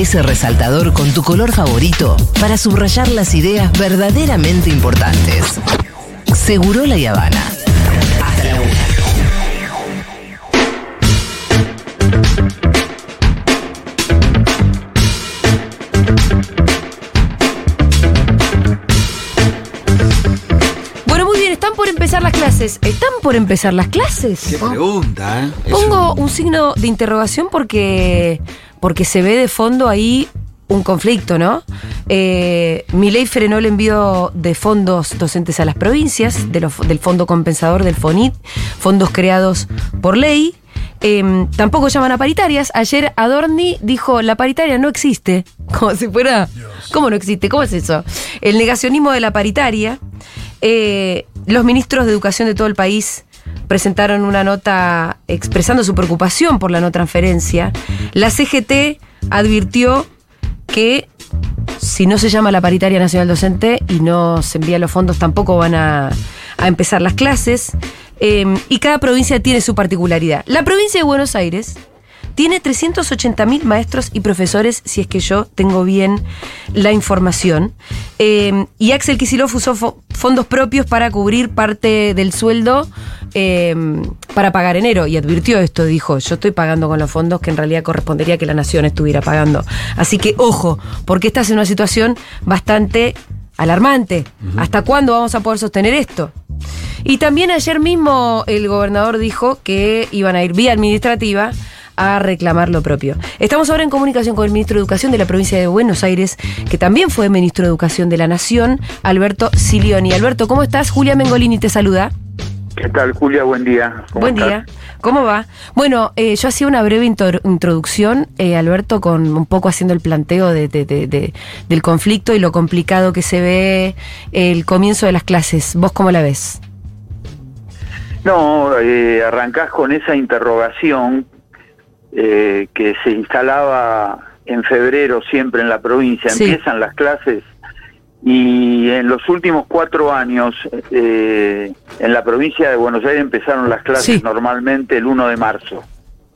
ese resaltador con tu color favorito para subrayar las ideas verdaderamente importantes. Seguro la Habana. Hasta la una. Bueno, muy bien, están por empezar las clases. ¿Están por empezar las clases? Qué pregunta, ¿eh? Pongo un- un signo de interrogación porque, porque se ve de fondo ahí un conflicto, ¿no? Eh, ley frenó el envío de fondos docentes a las provincias, de los- del fondo compensador del FONIT, fondos creados por ley. Eh, tampoco llaman a paritarias. Ayer Adorni dijo, la paritaria no existe. Como si fuera... ¿Cómo no existe? ¿Cómo es eso? El negacionismo de la paritaria. Eh, los ministros de Educación de todo el país presentaron una nota expresando su preocupación por la no transferencia. La CGT advirtió que si no se llama la paritaria nacional docente y no se envían los fondos, tampoco van a, empezar las clases. Eh, y cada provincia tiene su particularidad. La provincia de Buenos Aires tiene 380.000 maestros y profesores, si es que yo tengo bien la información. Eh, y Axel Kicillof usó fo- fondos propios para cubrir parte del sueldo eh, para pagar enero. Y advirtió esto, dijo, yo estoy pagando con los fondos que en realidad correspondería que la nación estuviera pagando. Así que ojo, porque esta es una situación bastante alarmante. ¿Hasta cuándo vamos a poder sostener esto? Y también ayer mismo el gobernador dijo que iban a ir vía administrativa a reclamar lo propio. Estamos ahora en comunicación con el ministro de Educación de la provincia de Buenos Aires, que también fue ministro de Educación de la Nación, Alberto Silioni. Alberto, ¿cómo estás? Julia Mengolini te saluda. ¿Qué tal, Julia? Buen día. ¿Cómo Buen estás? día. ¿Cómo va? Bueno, eh, yo hacía una breve intro- introducción, eh, Alberto, con un poco haciendo el planteo de- de- de- de- del conflicto y lo complicado que se ve el comienzo de las clases. ¿Vos cómo la ves? No, eh, arrancás con esa interrogación eh, que se instalaba en febrero siempre en la provincia. Sí. Empiezan las clases y en los últimos cuatro años eh, en la provincia de Buenos Aires empezaron las clases Sí. normalmente el 1 de marzo.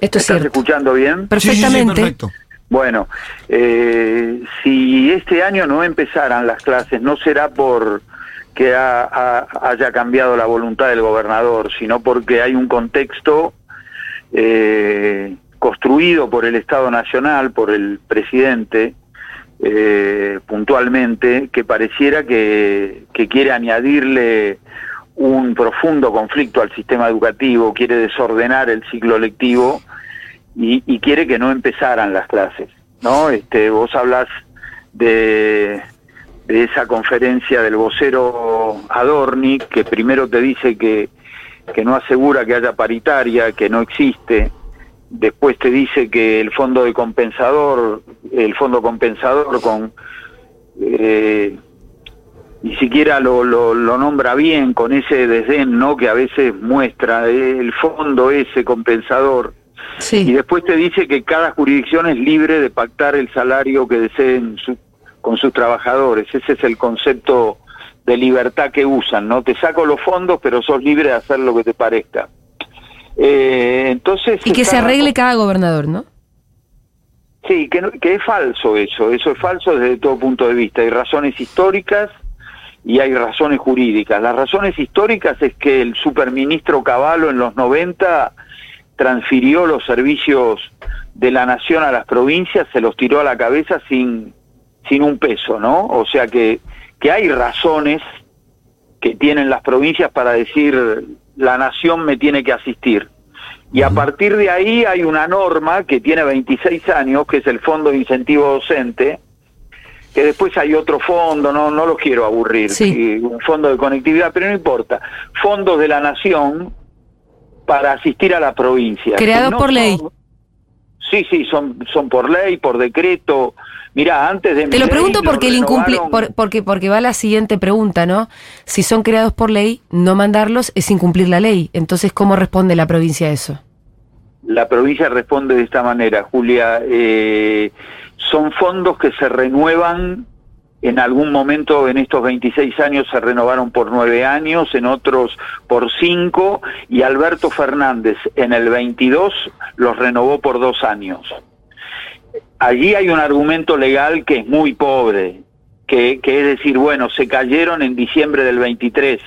Esto ¿Me es estás cierto. escuchando bien? Sí, sí, sí, Perfectamente. perfecto. Bueno, eh, si este año no empezaran las clases, no será por que ha- ha- haya cambiado la voluntad del gobernador, sino porque hay un contexto eh, construido por el Estado Nacional, por el presidente, eh, puntualmente, que pareciera que, que quiere añadirle un profundo conflicto al sistema educativo, quiere desordenar el ciclo lectivo y, y quiere que no empezaran las clases, ¿no? Este, vos hablas de, de esa conferencia del vocero Adorni, que primero te dice que, que no asegura que haya paritaria, que no existe, después te dice que el fondo de compensador, el fondo compensador con eh, ni siquiera lo, lo, lo nombra bien con ese desdén no que a veces muestra eh, el fondo ese compensador y Sí. después te dice que cada jurisdicción es libre de pactar el salario que deseen su- con sus trabajadores. Ese es el concepto de libertad que usan, ¿no? Te saco los fondos, pero sos libre de hacer lo que te parezca. Eh, entonces... Y que se arregle cada gobernador, ¿no? Sí, que, no- que es falso eso, eso es falso desde todo punto de vista. Hay razones históricas y hay razones jurídicas. Las razones históricas es que el superministro Cavallo en los 90 transfirió los servicios de la nación a las provincias, se los tiró a la cabeza sin, sin un peso, ¿no? O sea que, que hay razones que tienen las provincias para decir la nación me tiene que asistir. Y a partir de ahí hay una norma que tiene 26 años, que es el Fondo de Incentivo Docente, que después hay otro fondo, no, no los quiero aburrir, Sí. un fondo de conectividad, pero no importa, fondos de la nación para asistir a la provincia. Creado que no por son- ley. Sí, sí, son, son por ley, por decreto. Mira, antes de Te lo ley pregunto lo porque el incumple, por- porque, porque va la siguiente pregunta, ¿no? Si son creados por ley, no mandarlos es incumplir la ley. Entonces, ¿cómo responde la provincia a eso? La provincia responde de esta manera, Julia. eh, son fondos que se renuevan en algún momento en estos 26 años se renovaron por nueve años, en otros por cinco, y Alberto Fernández en el 22 los renovó por dos años. allí hay un argumento legal que es muy pobre, que, que es decir, bueno, se cayeron en diciembre del 23,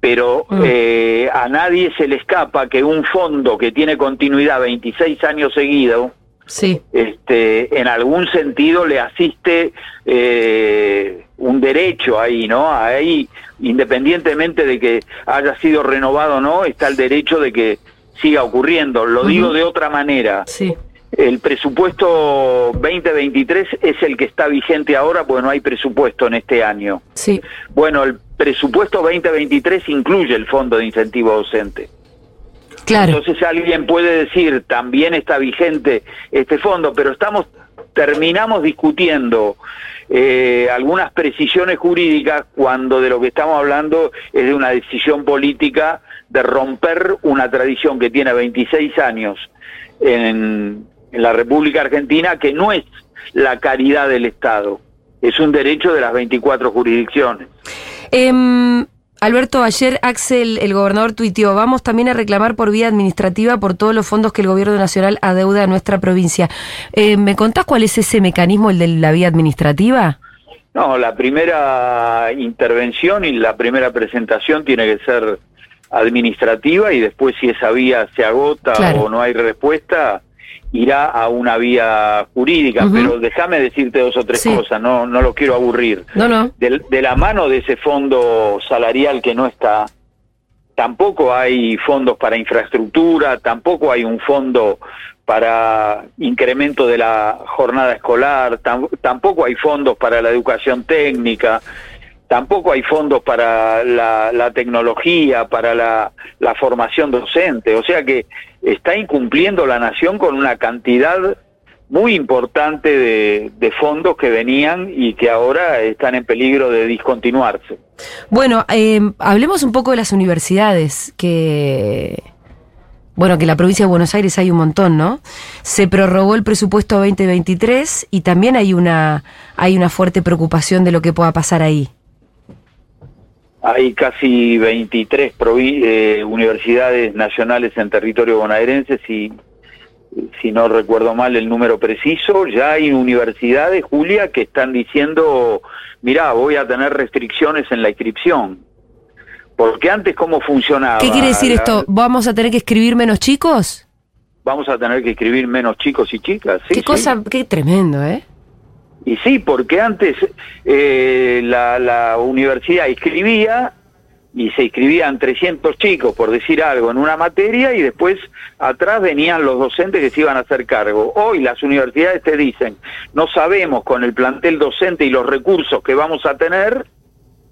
pero Mm. eh, a nadie se le escapa que un fondo que tiene continuidad 26 años seguidos, Sí. este, en algún sentido le asiste eh, un derecho ahí, ¿no? Ahí, independientemente de que haya sido renovado o no, está el derecho de que siga ocurriendo. Lo digo de otra manera. Sí. El presupuesto 2023 es el que está vigente ahora porque no hay presupuesto en este año. Sí. Bueno, el presupuesto 2023 incluye el fondo de incentivo docente. Claro. Entonces alguien puede decir, también está vigente este fondo, pero estamos terminamos discutiendo eh, algunas precisiones jurídicas cuando de lo que estamos hablando es de una decisión política de romper una tradición que tiene 26 años en, en la República Argentina, que no es la caridad del Estado, es un derecho de las 24 jurisdicciones. Em, Alberto, ayer Axel, el gobernador, tuiteó, vamos también a reclamar por vía administrativa por todos los fondos que el gobierno nacional adeuda a nuestra provincia. Eh, ¿Me contás cuál es ese mecanismo, el de la vía administrativa? No, la primera intervención y la primera presentación tiene que ser administrativa y después si esa vía se agota Claro. o no hay respuesta, irá a una vía jurídica. Pero déjame decirte dos o tres Sí. cosas, no, no lo quiero aburrir. No, no. De, de la mano de ese fondo salarial que no está, tampoco hay fondos para infraestructura, tampoco hay un fondo para incremento de la jornada escolar, tam- tampoco hay fondos para la educación técnica, tampoco hay fondos para la, la tecnología, para la, la formación docente. O sea que está incumpliendo la nación con una cantidad muy importante de, fondos que venían y que ahora están en peligro de discontinuarse. Bueno, em, hablemos un poco de las universidades, que... Bueno, que en la provincia de Buenos Aires hay un montón, ¿no? Se prorrogó el presupuesto 2023 y también hay una, hay una fuerte preocupación de lo que pueda pasar ahí. Hay casi 23 provi- eh, universidades nacionales en territorio bonaerense, si, si no recuerdo mal el número preciso. Ya hay universidades, Julia, que están diciendo, mira, voy a tener restricciones en la inscripción. Porque antes, ¿cómo funcionaba? ¿Qué quiere decir esto? ¿Vamos a tener que escribir menos chicos? Vamos a tener que escribir menos chicos y chicas. sí, qué sí. cosa, qué tremendo, ¿eh? Y sí, porque antes eh, la, universidad escribía y se inscribían 300 chicos, por decir algo, en una materia y después atrás venían los docentes que se iban a hacer cargo. Hoy las universidades te dicen, no sabemos con el plantel docente y los recursos que vamos a tener,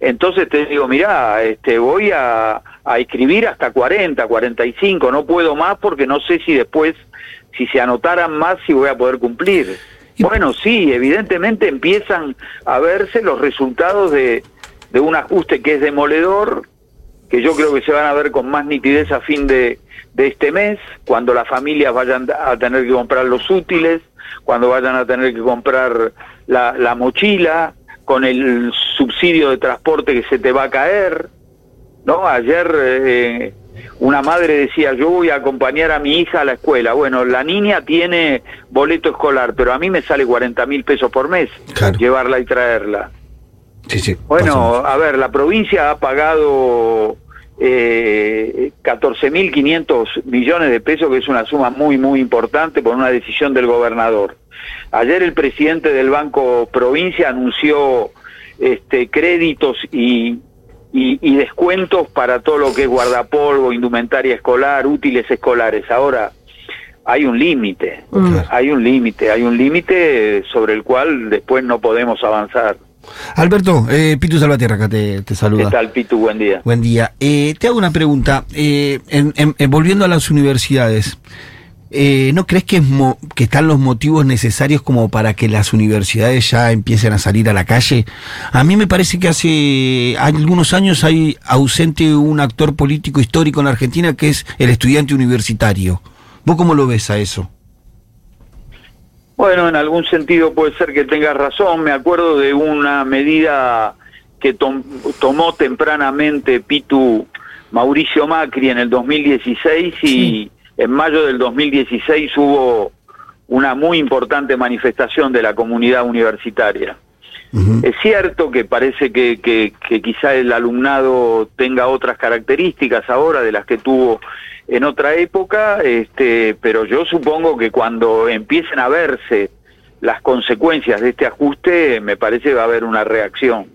entonces te digo, mirá, este, voy a, a escribir hasta 40, 45, no puedo más porque no sé si después, si se anotaran más, si voy a poder cumplir. Bueno, sí, evidentemente empiezan a verse los resultados de, de un ajuste que es demoledor, que yo creo que se van a ver con más nitidez a fin de, de este mes, cuando las familias vayan a tener que comprar los útiles, cuando vayan a tener que comprar la, la mochila, con el subsidio de transporte que se te va a caer. ¿no? Ayer eh, una madre decía, yo voy a acompañar a mi hija a la escuela. Bueno, la niña tiene boleto escolar, pero a mí me sale 40 mil pesos por mes Claro. llevarla y traerla. Sí, sí. Bueno, a ver, la provincia ha pagado eh, 14.500 millones de pesos, que es una suma muy, muy importante por una decisión del gobernador. Ayer el presidente del Banco Provincia anunció este, créditos y, y, y descuentos para todo lo que es guardapolvo, indumentaria escolar, útiles escolares. Ahora, hay un límite, Mm. Hay un límite, hay un límite sobre el cual después no podemos avanzar. Alberto, eh, Pitu Salvatierra acá te, te saluda. ¿Qué tal, Pitu? Buen día. Buen día. Eh, te hago una pregunta. Eh, en- en- en- volviendo a las universidades, eh, ¿no crees que, es mo- que están los motivos necesarios como para que las universidades ya empiecen a salir a la calle? A mí me parece que hace algunos años hay ausente un actor político histórico en la Argentina que es el estudiante universitario. ¿Vos cómo lo ves a eso? Bueno, en algún sentido puede ser que tengas razón. Me acuerdo de una medida que tom- tomó tempranamente Pitu Mauricio Macri en el 2016 y Sí. En mayo del 2016 hubo una muy importante manifestación de la comunidad universitaria. Es cierto que parece que, que, que, quizá el alumnado tenga otras características ahora de las que tuvo en otra época, este, pero yo supongo que cuando empiecen a verse las consecuencias de este ajuste, me parece que va a haber una reacción.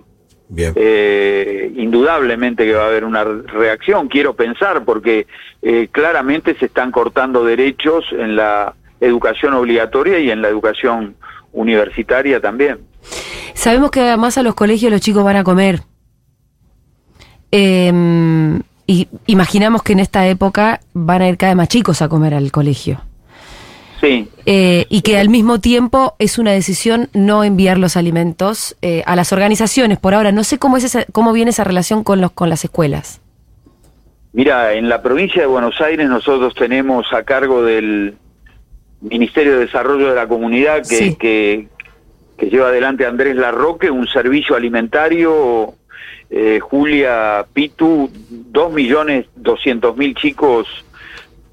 Bien. Eh, indudablemente que va a haber una reacción, quiero pensar, porque eh, claramente se están cortando derechos en la educación obligatoria y en la educación universitaria también. Sabemos que además a los colegios los chicos van a comer. Em, y imaginamos que en esta época van a ir cada vez más chicos a comer al colegio. Sí. Eh, y que al mismo tiempo es una decisión no enviar los alimentos eh, a las organizaciones. Por ahora, no sé cómo, es esa, cómo viene esa relación con, los, con las escuelas. Mira, en la provincia de Buenos Aires nosotros tenemos a cargo del Ministerio de Desarrollo de la Comunidad que, que, que lleva adelante Andrés Larroque, un servicio alimentario, eh, Julia Pitu, dos millones doscientos mil chicos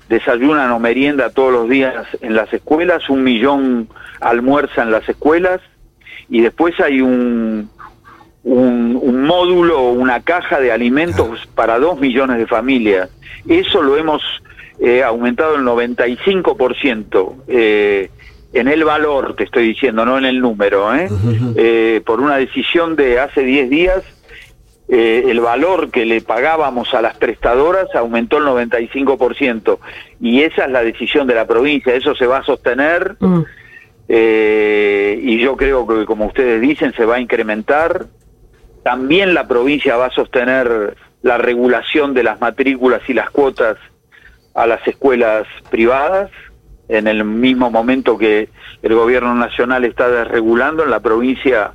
desayunan o merienda todos los días en las escuelas, un millón almuerza en las escuelas y después hay un, un, módulo o una caja de alimentos para dos millones de familias. Eso lo hemos eh, aumentado el 95%. Eh, en el valor, te estoy diciendo, no en el número, ¿eh? eh por una decisión de hace 10 días, el valor que le pagábamos a las prestadoras aumentó el 95%. Y esa es la decisión de la provincia, eso se va a sostener. Mm. Y yo creo que, como ustedes dicen, se va a incrementar. También la provincia va a sostener la regulación de las matrículas y las cuotas a las escuelas privadas en el mismo momento que el gobierno nacional está desregulando, en la provincia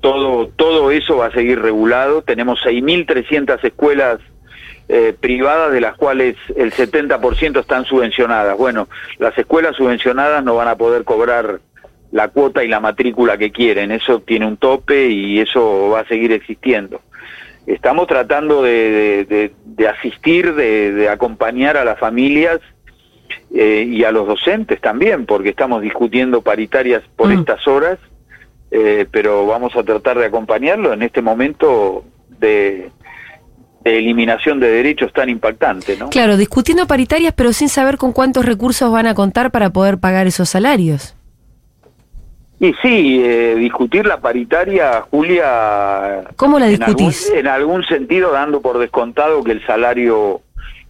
todo, todo eso va a seguir regulado. Tenemos 6.300 escuelas eh, privadas, de las cuales el 70% están subvencionadas. Bueno, las escuelas subvencionadas no van a poder cobrar la cuota y la matrícula que quieren. Eso tiene un tope y eso va a seguir existiendo. Estamos tratando de, de asistir, de acompañar a las familias eh, y a los docentes también, porque estamos discutiendo paritarias por mm. estas horas, eh, pero vamos a tratar de acompañarlo en este momento de, eliminación de derechos tan impactante, ¿no? Claro, discutiendo paritarias, pero sin saber con cuántos recursos van a contar para poder pagar esos salarios. Y sí, eh, discutir la paritaria, Julia. ¿Cómo la discutís? en algún sentido, dando por descontado que el salario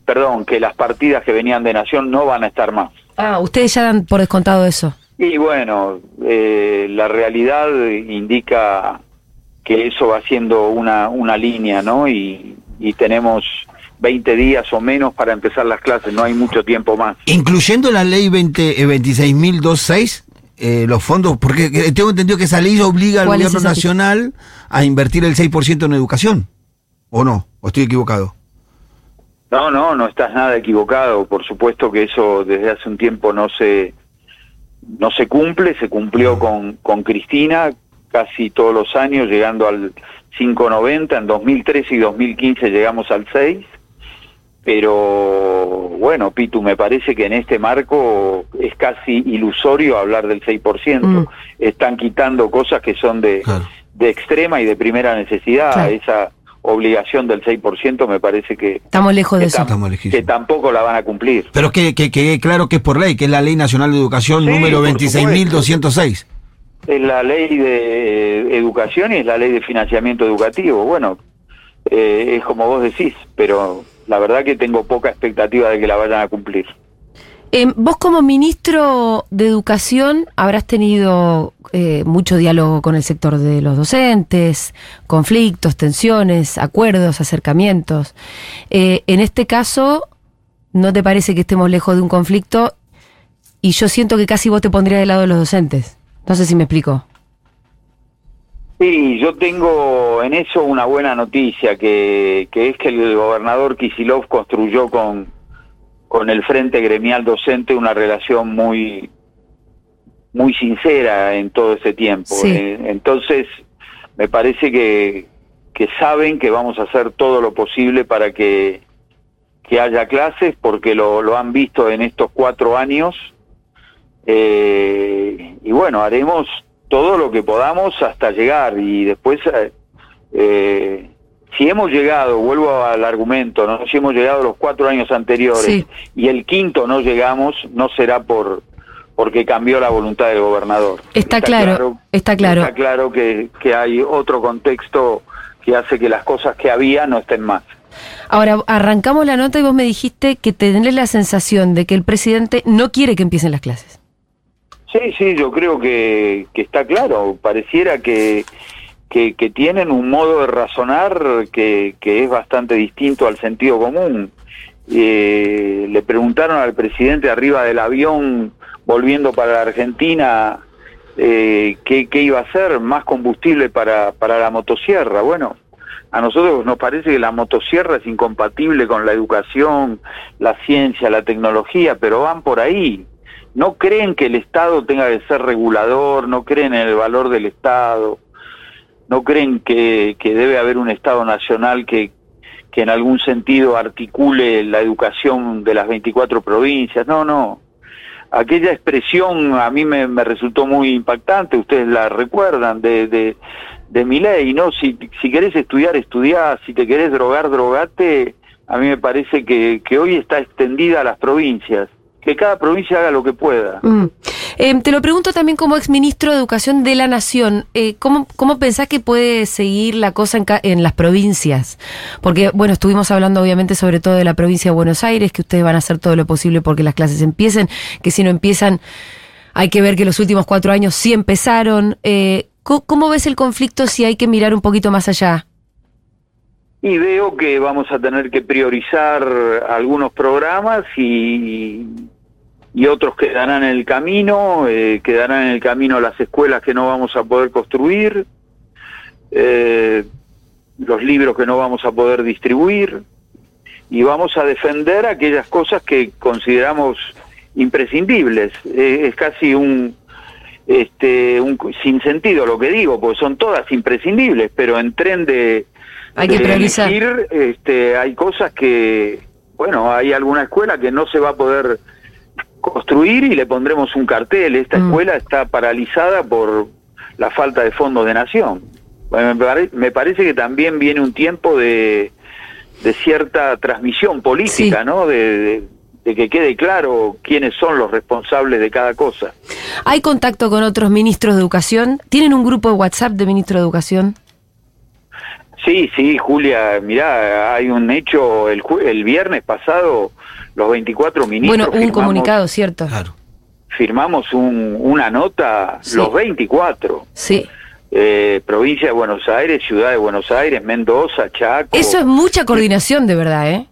perdón, que las partidas que venían de Nación no van a estar más. Ah, ustedes ya dan por descontado eso. Y bueno, eh, la realidad indica que eso va siendo una, una línea, ¿no? Y, y tenemos 20 días o menos para empezar las clases, no hay mucho tiempo más. Incluyendo la ley 20, eh, 26.026, eh, los fondos, porque tengo entendido que esa ley obliga al gobierno nacional a invertir el 6% en educación, ¿o no? ¿O estoy equivocado? No, no, no estás nada equivocado. Por supuesto que eso desde hace un tiempo no se no se cumple. Se cumplió con, con Cristina casi todos los años, llegando al 5.90. En 2013 y 2015 llegamos al 6. Pero bueno, Pitu, me parece que en este marco es casi ilusorio hablar del 6%. Mm. Están quitando cosas que son de, de extrema y de primera necesidad. Esa obligación del 6% me parece que... Estamos lejos de eso. que tampoco la van a cumplir. Pero que, que, claro que es por ley, que es la Ley Nacional de Educación número 26.206. Es la ley de educación y es la ley de financiamiento educativo. Bueno, eh, es como vos decís, pero la verdad que tengo poca expectativa de que la vayan a cumplir. Em, vos como ministro de Educación habrás tenido eh, mucho diálogo con el sector de los docentes, conflictos, tensiones, acuerdos, acercamientos. Eh, en este caso, ¿no te parece que estemos lejos de un conflicto? Y yo siento que casi vos te pondrías del lado de los docentes. No sé si me explico. Sí, yo tengo en eso una buena noticia, que, que es que el gobernador Kisilov construyó con con el Frente Gremial Docente una relación muy muy sincera en todo ese tiempo. Eh, entonces, me parece que, que saben que vamos a hacer todo lo posible para que, que haya clases, porque lo, lo han visto en estos cuatro años. Eh, y bueno, haremos todo lo que podamos hasta llegar y después, eh, eh, si hemos llegado, vuelvo al argumento, ¿no? si hemos llegado los cuatro años anteriores Sí. y el quinto no llegamos, no será por porque cambió la voluntad del gobernador. Está claro, está claro. Está claro que, que hay otro contexto que hace que las cosas que había no estén más. Ahora, arrancamos la nota y vos me dijiste que tenés la sensación de que el presidente no quiere que empiecen las clases. Sí, sí, yo creo que, que está claro. Pareciera que, que, tienen un modo de razonar que, que es bastante distinto al sentido común. Eh, le preguntaron al presidente arriba del avión, volviendo para la Argentina, eh, qué, qué iba a hacer, más combustible para, para la motosierra. Bueno, a nosotros nos parece que la motosierra es incompatible con la educación, la ciencia, la tecnología, pero van por ahí no creen que el Estado tenga que ser regulador, no creen en el valor del Estado, no creen que, que debe haber un Estado nacional que, que en algún sentido articule la educación de las 24 provincias, no, no. Aquella expresión a mí me, resultó muy impactante, ustedes la recuerdan, de, de, de mi ley, ¿no? Si, si querés estudiar, estudiá, si te querés drogar, drogate, a mí me parece que, que hoy está extendida a las provincias que cada provincia haga lo que pueda. Mm. Eh, te lo pregunto también como exministro de Educación de la Nación, eh, ¿cómo, ¿cómo pensás que puede seguir la cosa en, ca- en las provincias? Porque, bueno, estuvimos hablando obviamente sobre todo de la provincia de Buenos Aires, que ustedes van a hacer todo lo posible porque las clases empiecen, que si no empiezan, hay que ver que los últimos cuatro años sí empezaron. Eh, ¿co- ¿Cómo ves el conflicto si hay que mirar un poquito más allá? Y veo que vamos a tener que priorizar algunos programas y, y otros quedarán en el camino, eh, quedarán en el camino las escuelas que no vamos a poder construir, eh, los libros que no vamos a poder distribuir, y vamos a defender aquellas cosas que consideramos imprescindibles. Eh, es casi un, este, un sinsentido lo que digo, porque son todas imprescindibles, pero en tren de, Hay que de priorizar. elegir, este, hay cosas que, bueno, hay alguna escuela que no se va a poder construir y le pondremos un cartel. Esta Mm. escuela está paralizada por la falta de fondos de nación. Me, pare- me parece que también viene un tiempo de, de cierta transmisión política, Sí. ¿no? De, de- de que quede claro quiénes son los responsables de cada cosa. ¿Hay contacto con otros ministros de Educación? ¿Tienen un grupo de WhatsApp de ministro de Educación? Sí, sí, Julia, mirá, hay un hecho, el, el viernes pasado, los 24 ministros Bueno, un firmamos- comunicado, ¿cierto? Claro. firmamos un- una nota, Sí. los 24, Sí. eh, provincia de Buenos Aires, ciudad de Buenos Aires, Mendoza, Chaco. Eso es mucha coordinación, de verdad, ¿eh?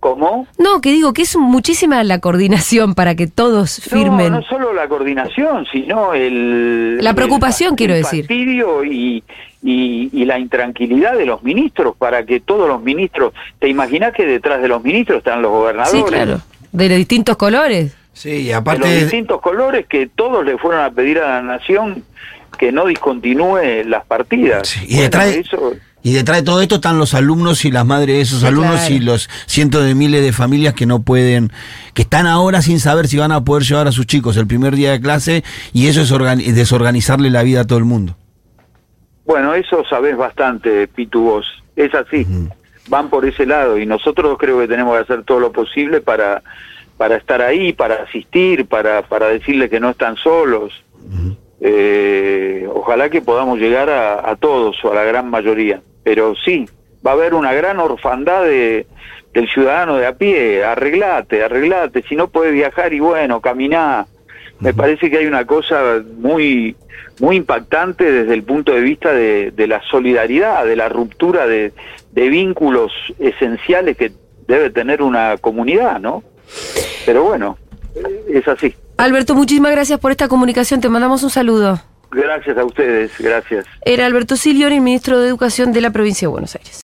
¿Cómo? No, que digo que es muchísima la coordinación para que todos firmen. No, no solo la coordinación, sino el... La preocupación, el- quiero el decir. y, y, y la intranquilidad de los ministros para que todos los ministros... ¿Te imaginas que detrás de los ministros están los gobernadores? sí, claro. De los distintos colores. Sí, y de los aparte, distintos colores que todos le fueron a pedir a la nación que no discontinúe las partidas. Sí, y detrás eso, y detrás de todo esto están los alumnos y las madres de esos Sí, alumnos claro. y los cientos de miles de familias que no pueden, que están ahora sin saber si van a poder llevar a sus chicos el primer día de clase y eso es organi- desorganizarle la vida a todo el mundo. Bueno, eso sabés bastante, Pitu, vos. Es así. Van por ese lado y nosotros creo que tenemos que hacer todo lo posible para, para estar ahí, para asistir, para, para decirles que no están solos. Eh, ojalá que podamos llegar a, a todos o a la gran mayoría. Pero sí, va a haber una gran orfandad de, del ciudadano de a pie. Arreglate, arreglate. Si no puedes viajar y bueno, caminá. Me parece que hay una cosa muy muy impactante desde el punto de vista de, de la solidaridad, de la ruptura de, de vínculos esenciales que debe tener una comunidad, ¿no? Pero bueno, es así. Alberto, muchísimas gracias por esta comunicación. Te mandamos un saludo. Gracias a ustedes, gracias. Era Alberto Silioni, ministro de Educación de la provincia de Buenos Aires.